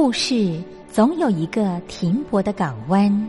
故事总有一个停泊的港湾。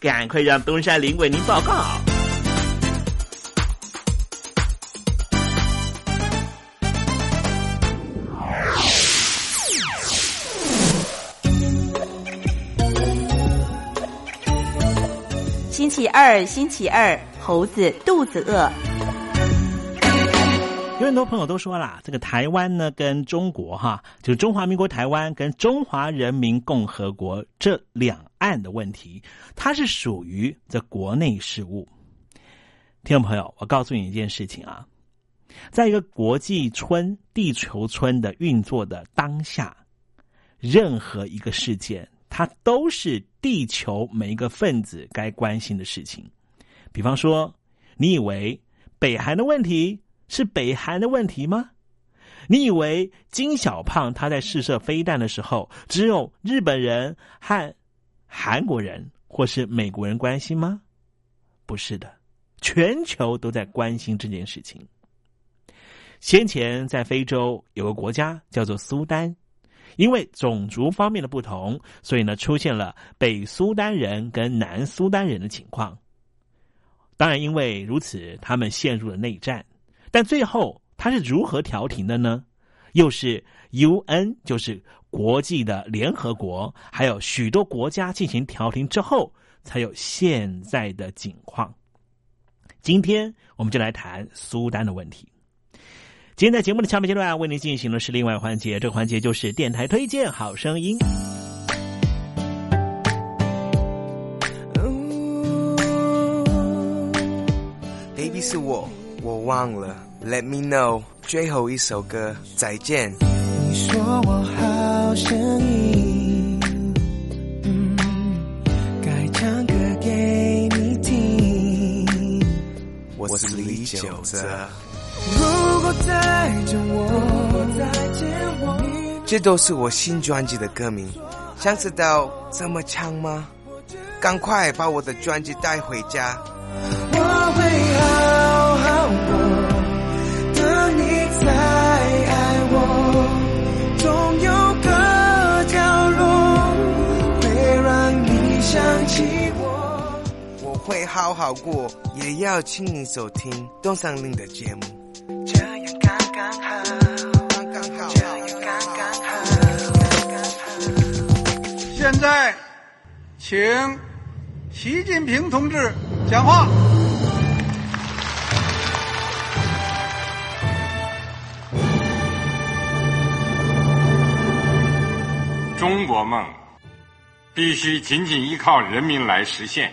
赶快让东山林为您报告。星期二，星期二，猴子肚子饿。有很多朋友都说啦，这个台湾呢跟中国哈，就是中华民国台湾跟中华人民共和国这两岸的问题，它是属于这国内事务。听众朋友，我告诉你一件事情啊，在一个国际村、地球村的运作的当下，任何一个事件，它都是地球每一个分子该关心的事情。比方说，你以为北韩的问题？是北韩的问题吗？你以为金小胖他在试射飞弹的时候，只有日本人和韩国人或是美国人关心吗？不是的，全球都在关心这件事情。先前在非洲有个国家叫做苏丹，因为种族方面的不同，所以呢出现了北苏丹人跟南苏丹人的情况。当然，因为如此，他们陷入了内战。但最后他是如何调停的呢？又是 UN，就是国际的联合国，还有许多国家进行调停之后，才有现在的景况。今天我们就来谈苏丹的问题。今天在节目的下面阶段为您进行的是另外环节，这个环节就是电台推荐好声音。Baby 是我。我忘了，Let me know，最后一首歌，再见。你说我好声音，嗯，该唱歌给你听。我是李玖哲。如果再见我，再见我，这都是我新专辑的歌名。想知道怎么唱吗？赶快把我的专辑带回家。好好过，也要请你收听东山林的节目。这样刚刚好，刚刚好，这样刚刚好。现在，请习近平同志讲话。中国梦必须紧紧依靠人民来实现。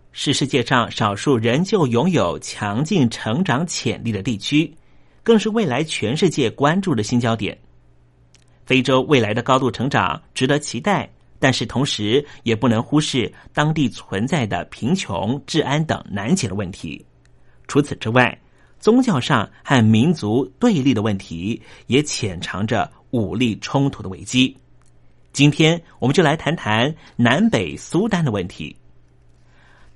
是世界上少数仍旧拥有强劲成长潜力的地区，更是未来全世界关注的新焦点。非洲未来的高度成长值得期待，但是同时也不能忽视当地存在的贫穷、治安等难解的问题。除此之外，宗教上和民族对立的问题也潜藏着武力冲突的危机。今天我们就来谈谈南北苏丹的问题。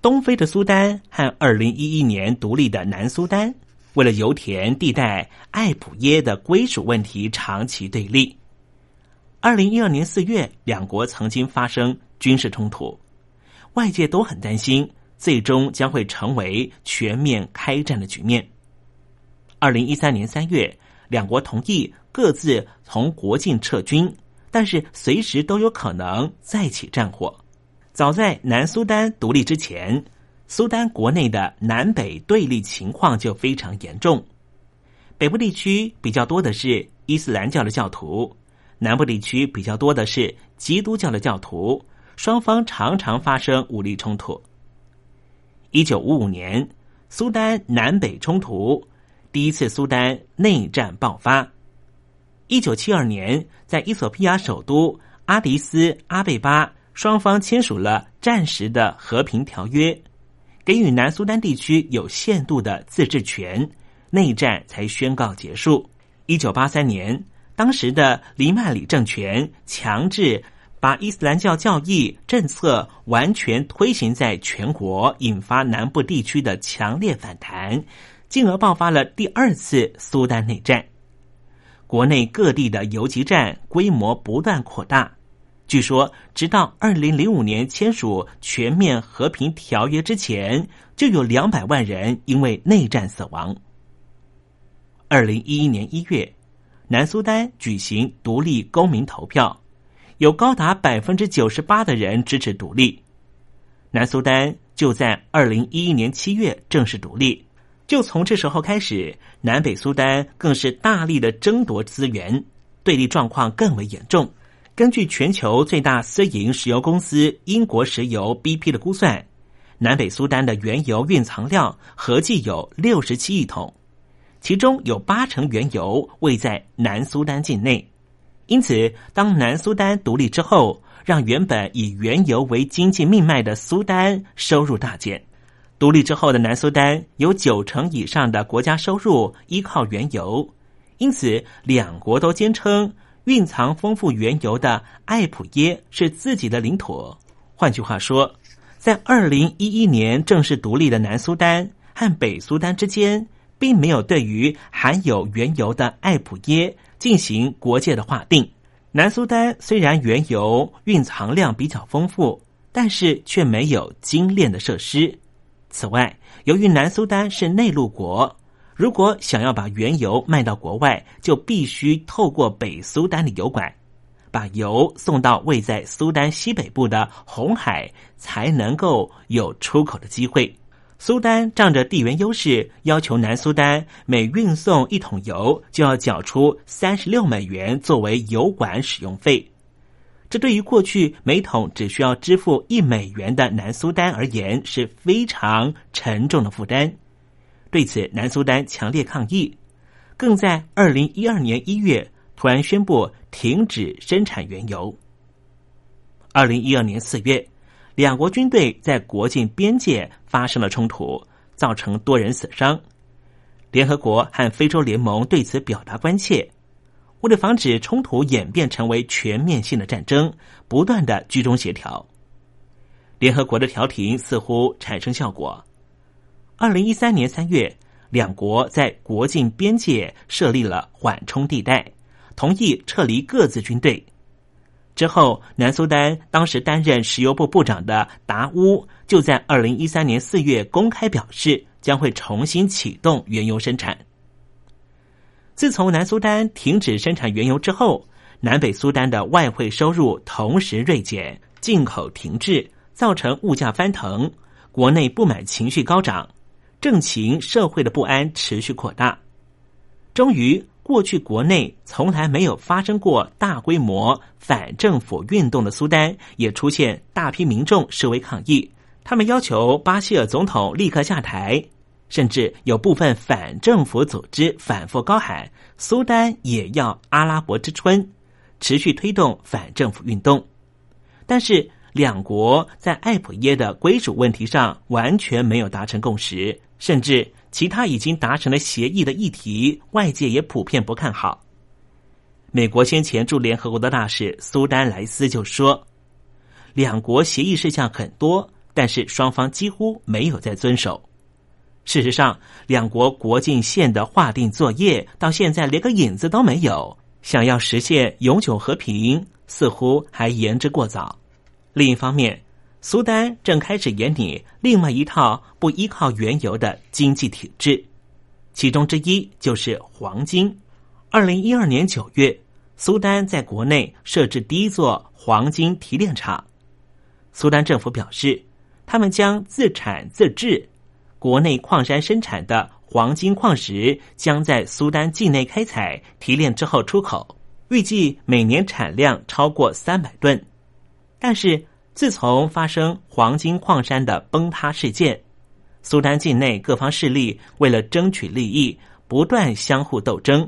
东非的苏丹和二零一一年独立的南苏丹，为了油田地带艾普耶的归属问题长期对立。二零一二年四月，两国曾经发生军事冲突，外界都很担心，最终将会成为全面开战的局面。二零一三年三月，两国同意各自从国境撤军，但是随时都有可能再起战火。早在南苏丹独立之前，苏丹国内的南北对立情况就非常严重。北部地区比较多的是伊斯兰教的教徒，南部地区比较多的是基督教的教徒，双方常常发生武力冲突。一九五五年，苏丹南北冲突，第一次苏丹内战爆发。一九七二年，在伊索比亚首都阿迪斯阿贝巴。双方签署了暂时的和平条约，给予南苏丹地区有限度的自治权，内战才宣告结束。一九八三年，当时的黎曼里政权强制把伊斯兰教教义政策完全推行在全国，引发南部地区的强烈反弹，进而爆发了第二次苏丹内战。国内各地的游击战规模不断扩大。据说，直到二零零五年签署全面和平条约之前，就有两百万人因为内战死亡。二零一一年一月，南苏丹举行独立公民投票，有高达百分之九十八的人支持独立。南苏丹就在二零一一年七月正式独立，就从这时候开始，南北苏丹更是大力的争夺资源，对立状况更为严重。根据全球最大私营石油公司英国石油 BP 的估算，南北苏丹的原油蕴藏量合计有六十七亿桶，其中有八成原油位在南苏丹境内。因此，当南苏丹独立之后，让原本以原油为经济命脉的苏丹收入大减。独立之后的南苏丹有九成以上的国家收入依靠原油，因此两国都坚称。蕴藏丰富原油的艾普耶是自己的领土。换句话说，在二零一一年正式独立的南苏丹和北苏丹之间，并没有对于含有原油的艾普耶进行国界的划定。南苏丹虽然原油蕴藏量比较丰富，但是却没有精炼的设施。此外，由于南苏丹是内陆国。如果想要把原油卖到国外，就必须透过北苏丹的油管，把油送到位在苏丹西北部的红海，才能够有出口的机会。苏丹仗着地缘优势，要求南苏丹每运送一桶油就要缴出三十六美元作为油管使用费。这对于过去每桶只需要支付一美元的南苏丹而言，是非常沉重的负担。对此，南苏丹强烈抗议，更在二零一二年一月突然宣布停止生产原油。二零一二年四月，两国军队在国境边界发生了冲突，造成多人死伤。联合国和非洲联盟对此表达关切，为了防止冲突演变成为全面性的战争，不断的居中协调。联合国的调停似乎产生效果。二零一三年三月，两国在国境边界设立了缓冲地带，同意撤离各自军队。之后，南苏丹当时担任石油部部长的达乌就在二零一三年四月公开表示，将会重新启动原油生产。自从南苏丹停止生产原油之后，南北苏丹的外汇收入同时锐减，进口停滞，造成物价翻腾，国内不满情绪高涨，政情社会的不安持续扩大。终于，过去国内从来没有发生过大规模反政府运动的苏丹，也出现大批民众示威抗议，他们要求巴希尔总统立刻下台。甚至有部分反政府组织反复高喊“苏丹也要阿拉伯之春”，持续推动反政府运动。但是，两国在艾普耶的归属问题上完全没有达成共识，甚至其他已经达成了协议的议题，外界也普遍不看好。美国先前驻联合国的大使苏丹莱斯就说：“两国协议事项很多，但是双方几乎没有在遵守。”事实上，两国国境线的划定作业到现在连个影子都没有。想要实现永久和平，似乎还言之过早。另一方面，苏丹正开始研拟另外一套不依靠原油的经济体制，其中之一就是黄金。二零一二年九月，苏丹在国内设置第一座黄金提炼厂。苏丹政府表示，他们将自产自制。国内矿山生产的黄金矿石将在苏丹境内开采提炼之后出口，预计每年产量超过三百吨。但是，自从发生黄金矿山的崩塌事件，苏丹境内各方势力为了争取利益，不断相互斗争。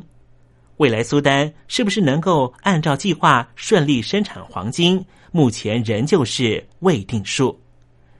未来苏丹是不是能够按照计划顺利生产黄金，目前仍旧是未定数，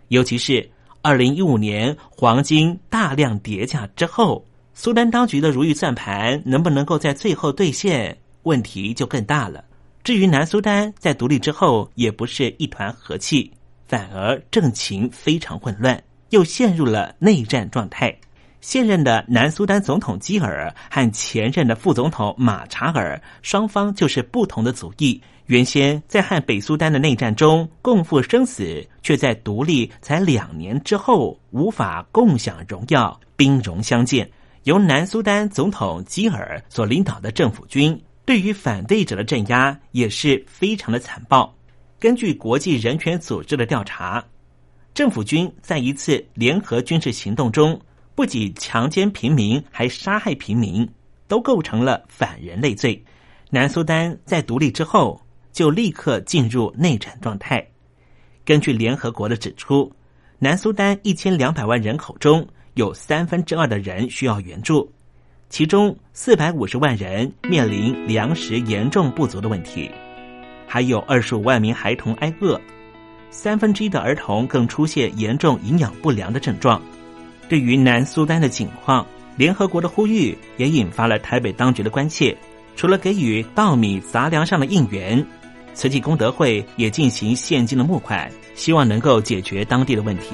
尤其是。二零一五年黄金大量跌价之后，苏丹当局的如意算盘能不能够在最后兑现，问题就更大了。至于南苏丹在独立之后，也不是一团和气，反而政情非常混乱，又陷入了内战状态。现任的南苏丹总统基尔和前任的副总统马查尔双方就是不同的族裔。原先在和北苏丹的内战中共赴生死，却在独立才两年之后无法共享荣耀，兵戎相见。由南苏丹总统基尔所领导的政府军对于反对者的镇压也是非常的残暴。根据国际人权组织的调查，政府军在一次联合军事行动中，不仅强奸平民，还杀害平民，都构成了反人类罪。南苏丹在独立之后。就立刻进入内战状态。根据联合国的指出，南苏丹一千两百万人口中有三分之二的人需要援助，其中四百五十万人面临粮食严重不足的问题，还有二十五万名孩童挨饿，三分之一的儿童更出现严重营养不良的症状。对于南苏丹的情况，联合国的呼吁也引发了台北当局的关切。除了给予稻米杂粮上的应援。慈济功德会也进行现金的募款，希望能够解决当地的问题。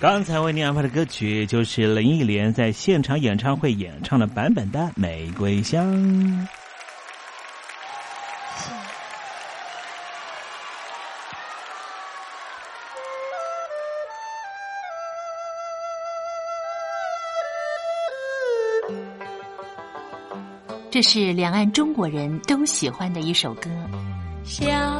刚才为您安排的歌曲就是林忆莲在现场演唱会演唱的版本的《玫瑰香》。这是两岸中国人都喜欢的一首歌。小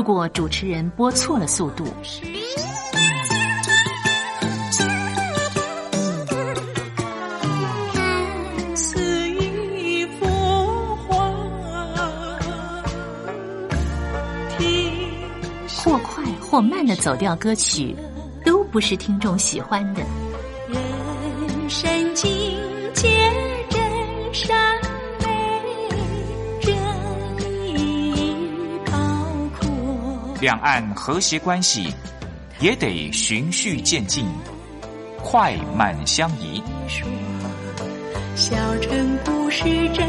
如果主持人播错了速度，似一幅画，听或快或慢的走调歌曲，都不是听众喜欢的。两岸和谐关系也得循序渐进，快慢相宜。小城故事真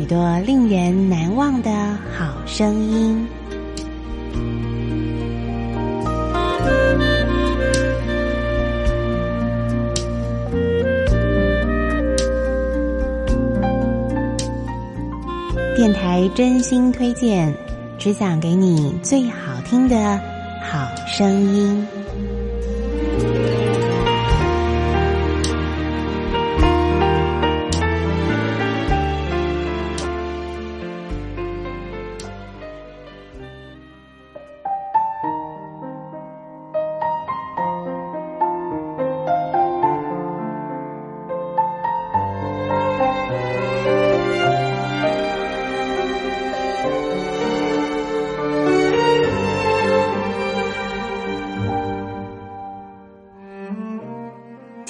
许多令人难忘的好声音。电台真心推荐，只想给你最好听的好声音。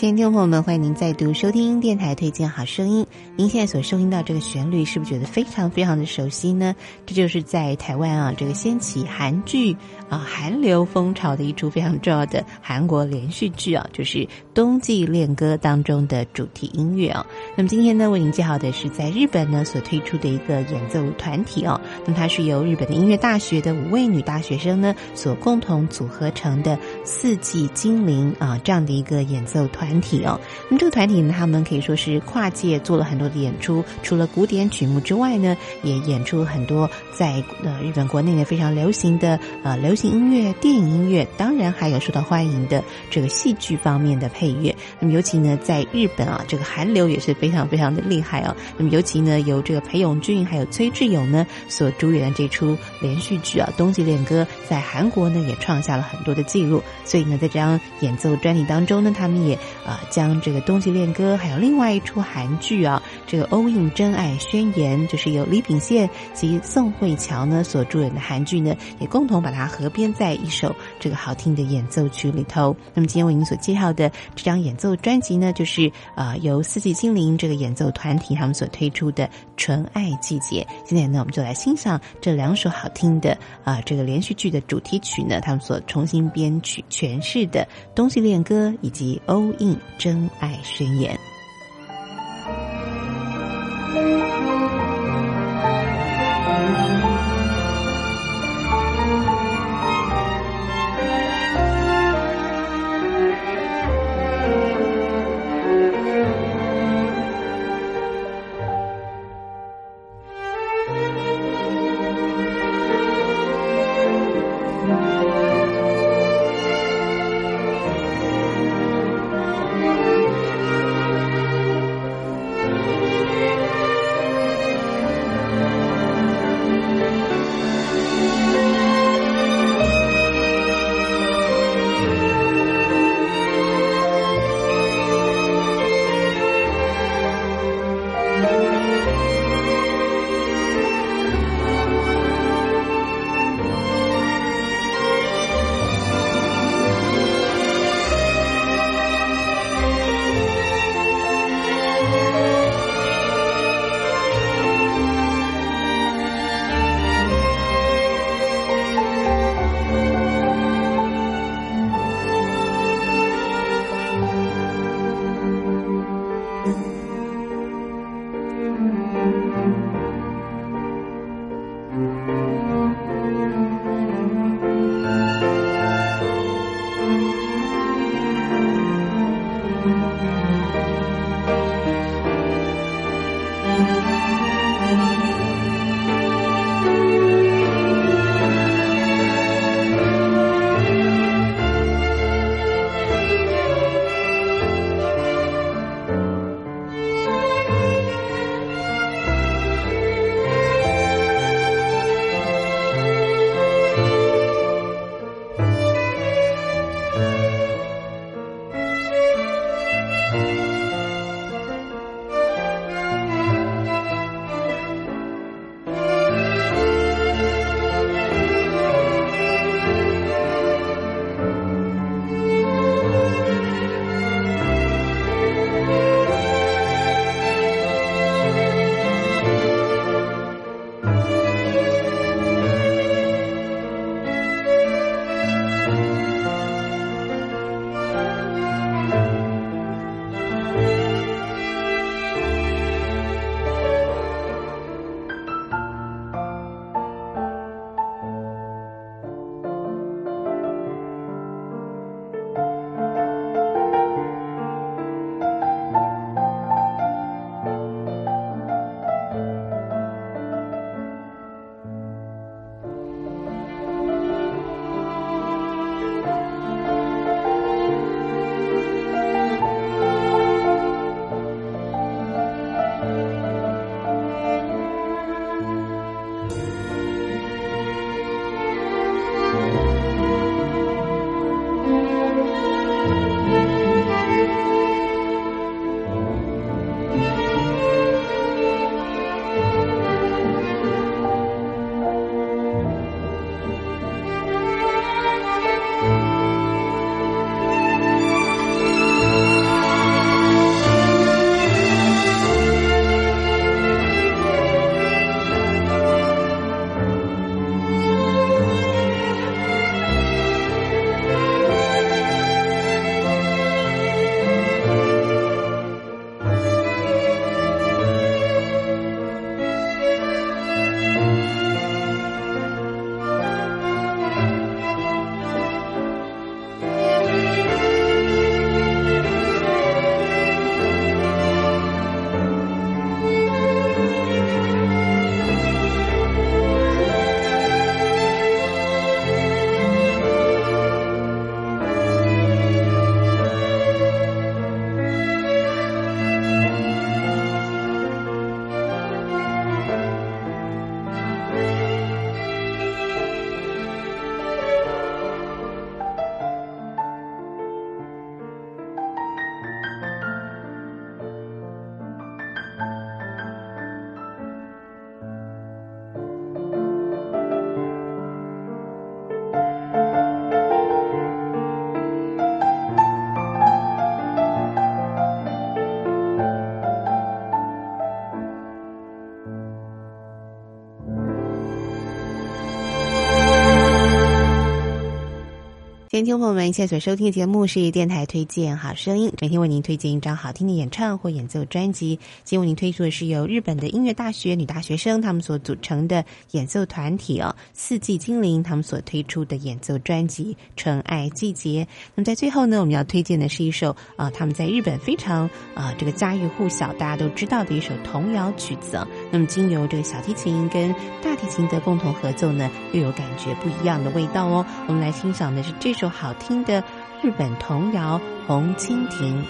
亲爱的听众朋友们，欢迎您再度收听电台推荐好声音。您现在所收听到这个旋律，是不是觉得非常非常的熟悉呢？这就是在台湾啊，这个掀起韩剧啊韩流风潮的一出非常重要的韩国连续剧啊，就是《冬季恋歌》当中的主题音乐啊。那么今天呢，为您介绍的是在日本呢所推出的一个演奏团体哦。那么它是由日本的音乐大学的五位女大学生呢所共同组合成的四季精灵啊这样的一个演奏团。团体哦，那么这个团体呢，他们可以说是跨界做了很多的演出，除了古典曲目之外呢，也演出很多在呃日本国内呢非常流行的呃流行音乐、电影音乐，当然还有受到欢迎的这个戏剧方面的配乐。那么尤其呢，在日本啊，这个韩流也是非常非常的厉害哦。那么尤其呢，由这个裴勇俊还有崔智友呢所主演的这出连续剧啊《冬季恋歌》，在韩国呢也创下了很多的记录。所以呢，在这张演奏专辑当中呢，他们也啊，将这个《冬季恋歌》还有另外一出韩剧啊，这个《欧印真爱宣言》，就是由李秉宪及宋慧乔呢所主演的韩剧呢，也共同把它合编在一首这个好听的演奏曲里头。那么今天为您所介绍的这张演奏专辑呢，就是啊由四季精灵这个演奏团体他们所推出的《纯爱季节》。现在呢，我们就来欣赏这两首好听的啊这个连续剧的主题曲呢，他们所重新编曲诠释的《冬季恋歌》以及《欧印》。真爱宣言。天听众朋友们，现在所收听的节目是电台推荐好声音，每天为您推荐一张好听的演唱或演奏专辑。今天为您推出的是由日本的音乐大学女大学生他们所组成的演奏团体哦，四季精灵他们所推出的演奏专辑《纯爱季节》。那么在最后呢，我们要推荐的是一首啊、他们在日本非常啊、这个家喻户晓，大家都知道的一首童谣曲子哦。那么经由这个小提琴跟大提琴的共同合奏呢，又有感觉不一样的味道哦。我们来欣赏的是这首好听的日本童谣《红蜻蜓》。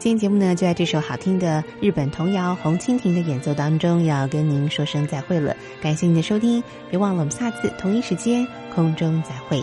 今天节目呢，就在这首好听的日本童谣《红蜻蜓》的演奏当中，要跟您说声再会了。感谢您的收听，别忘了我们下次同一时间空中再会。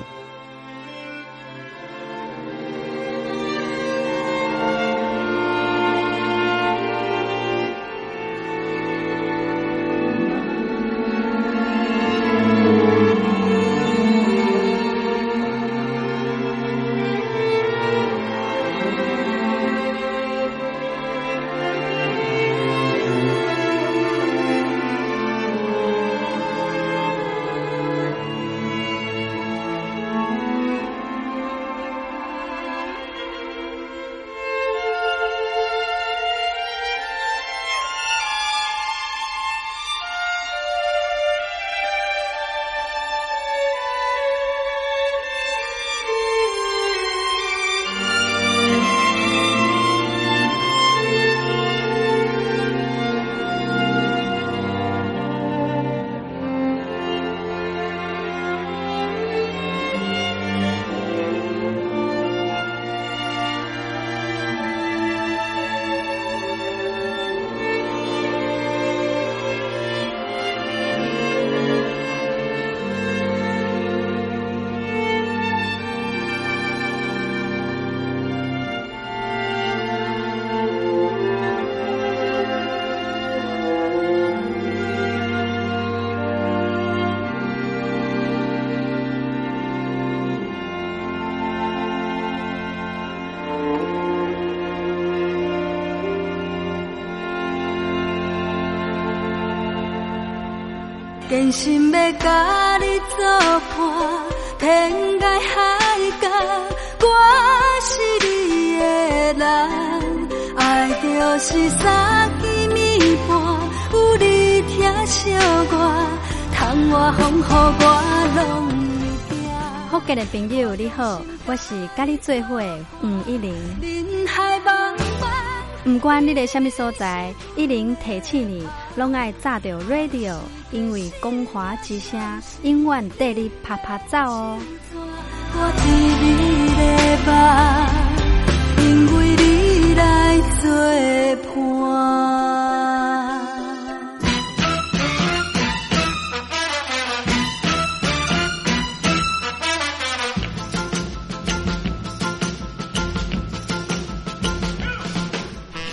真心要甲你作伴，天涯海角，我是你的人。爱就是三更暝半，有你疼惜我，窗外风雨我拢会惊。福建的朋友你好，我是甲你做伙黄一玲。不管你在什么所在，一零提起你，拢爱炸着 radio，因为光华之声永远带你啪啪走哦。我伫你的梦，因为你来作伴。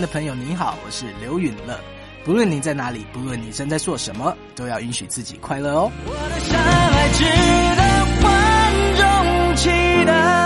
的朋友，你好，我是刘允乐。不论你在哪里，不论你正在做什么，都要允许自己快乐哦。我的山海值得万众期待。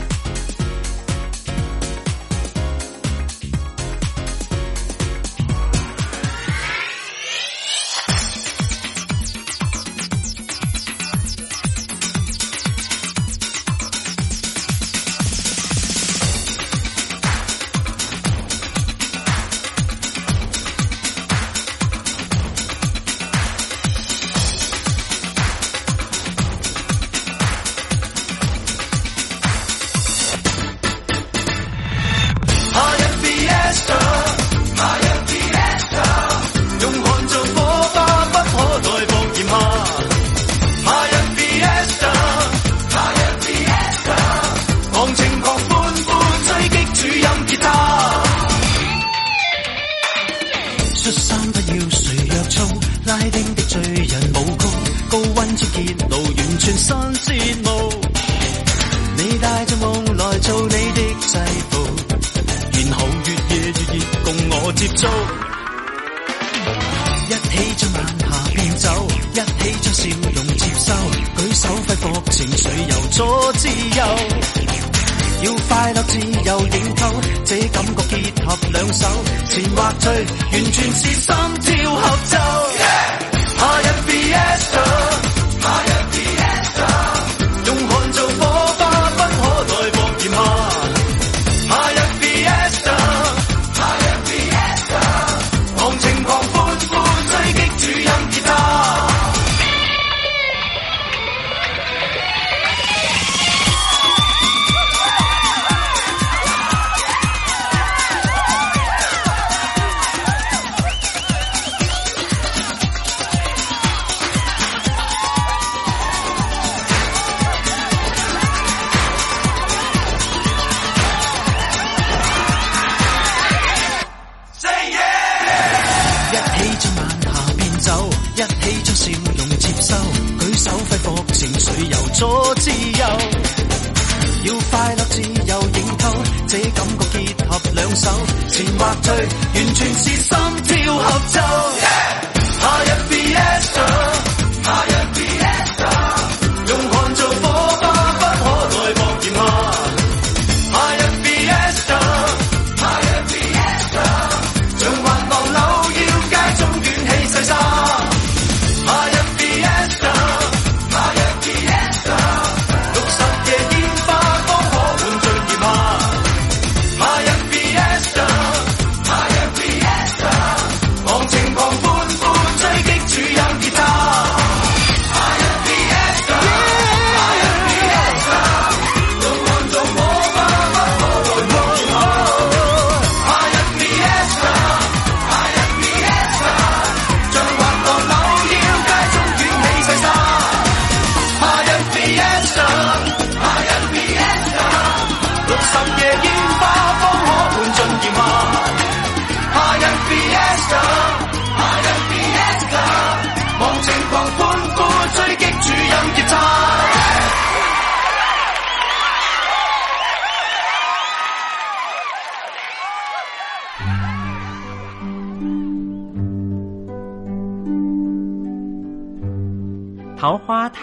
所自由。要快乐自由影透，这感觉结合两手，前或醉，完全是心跳合奏。Yeah! fiesta。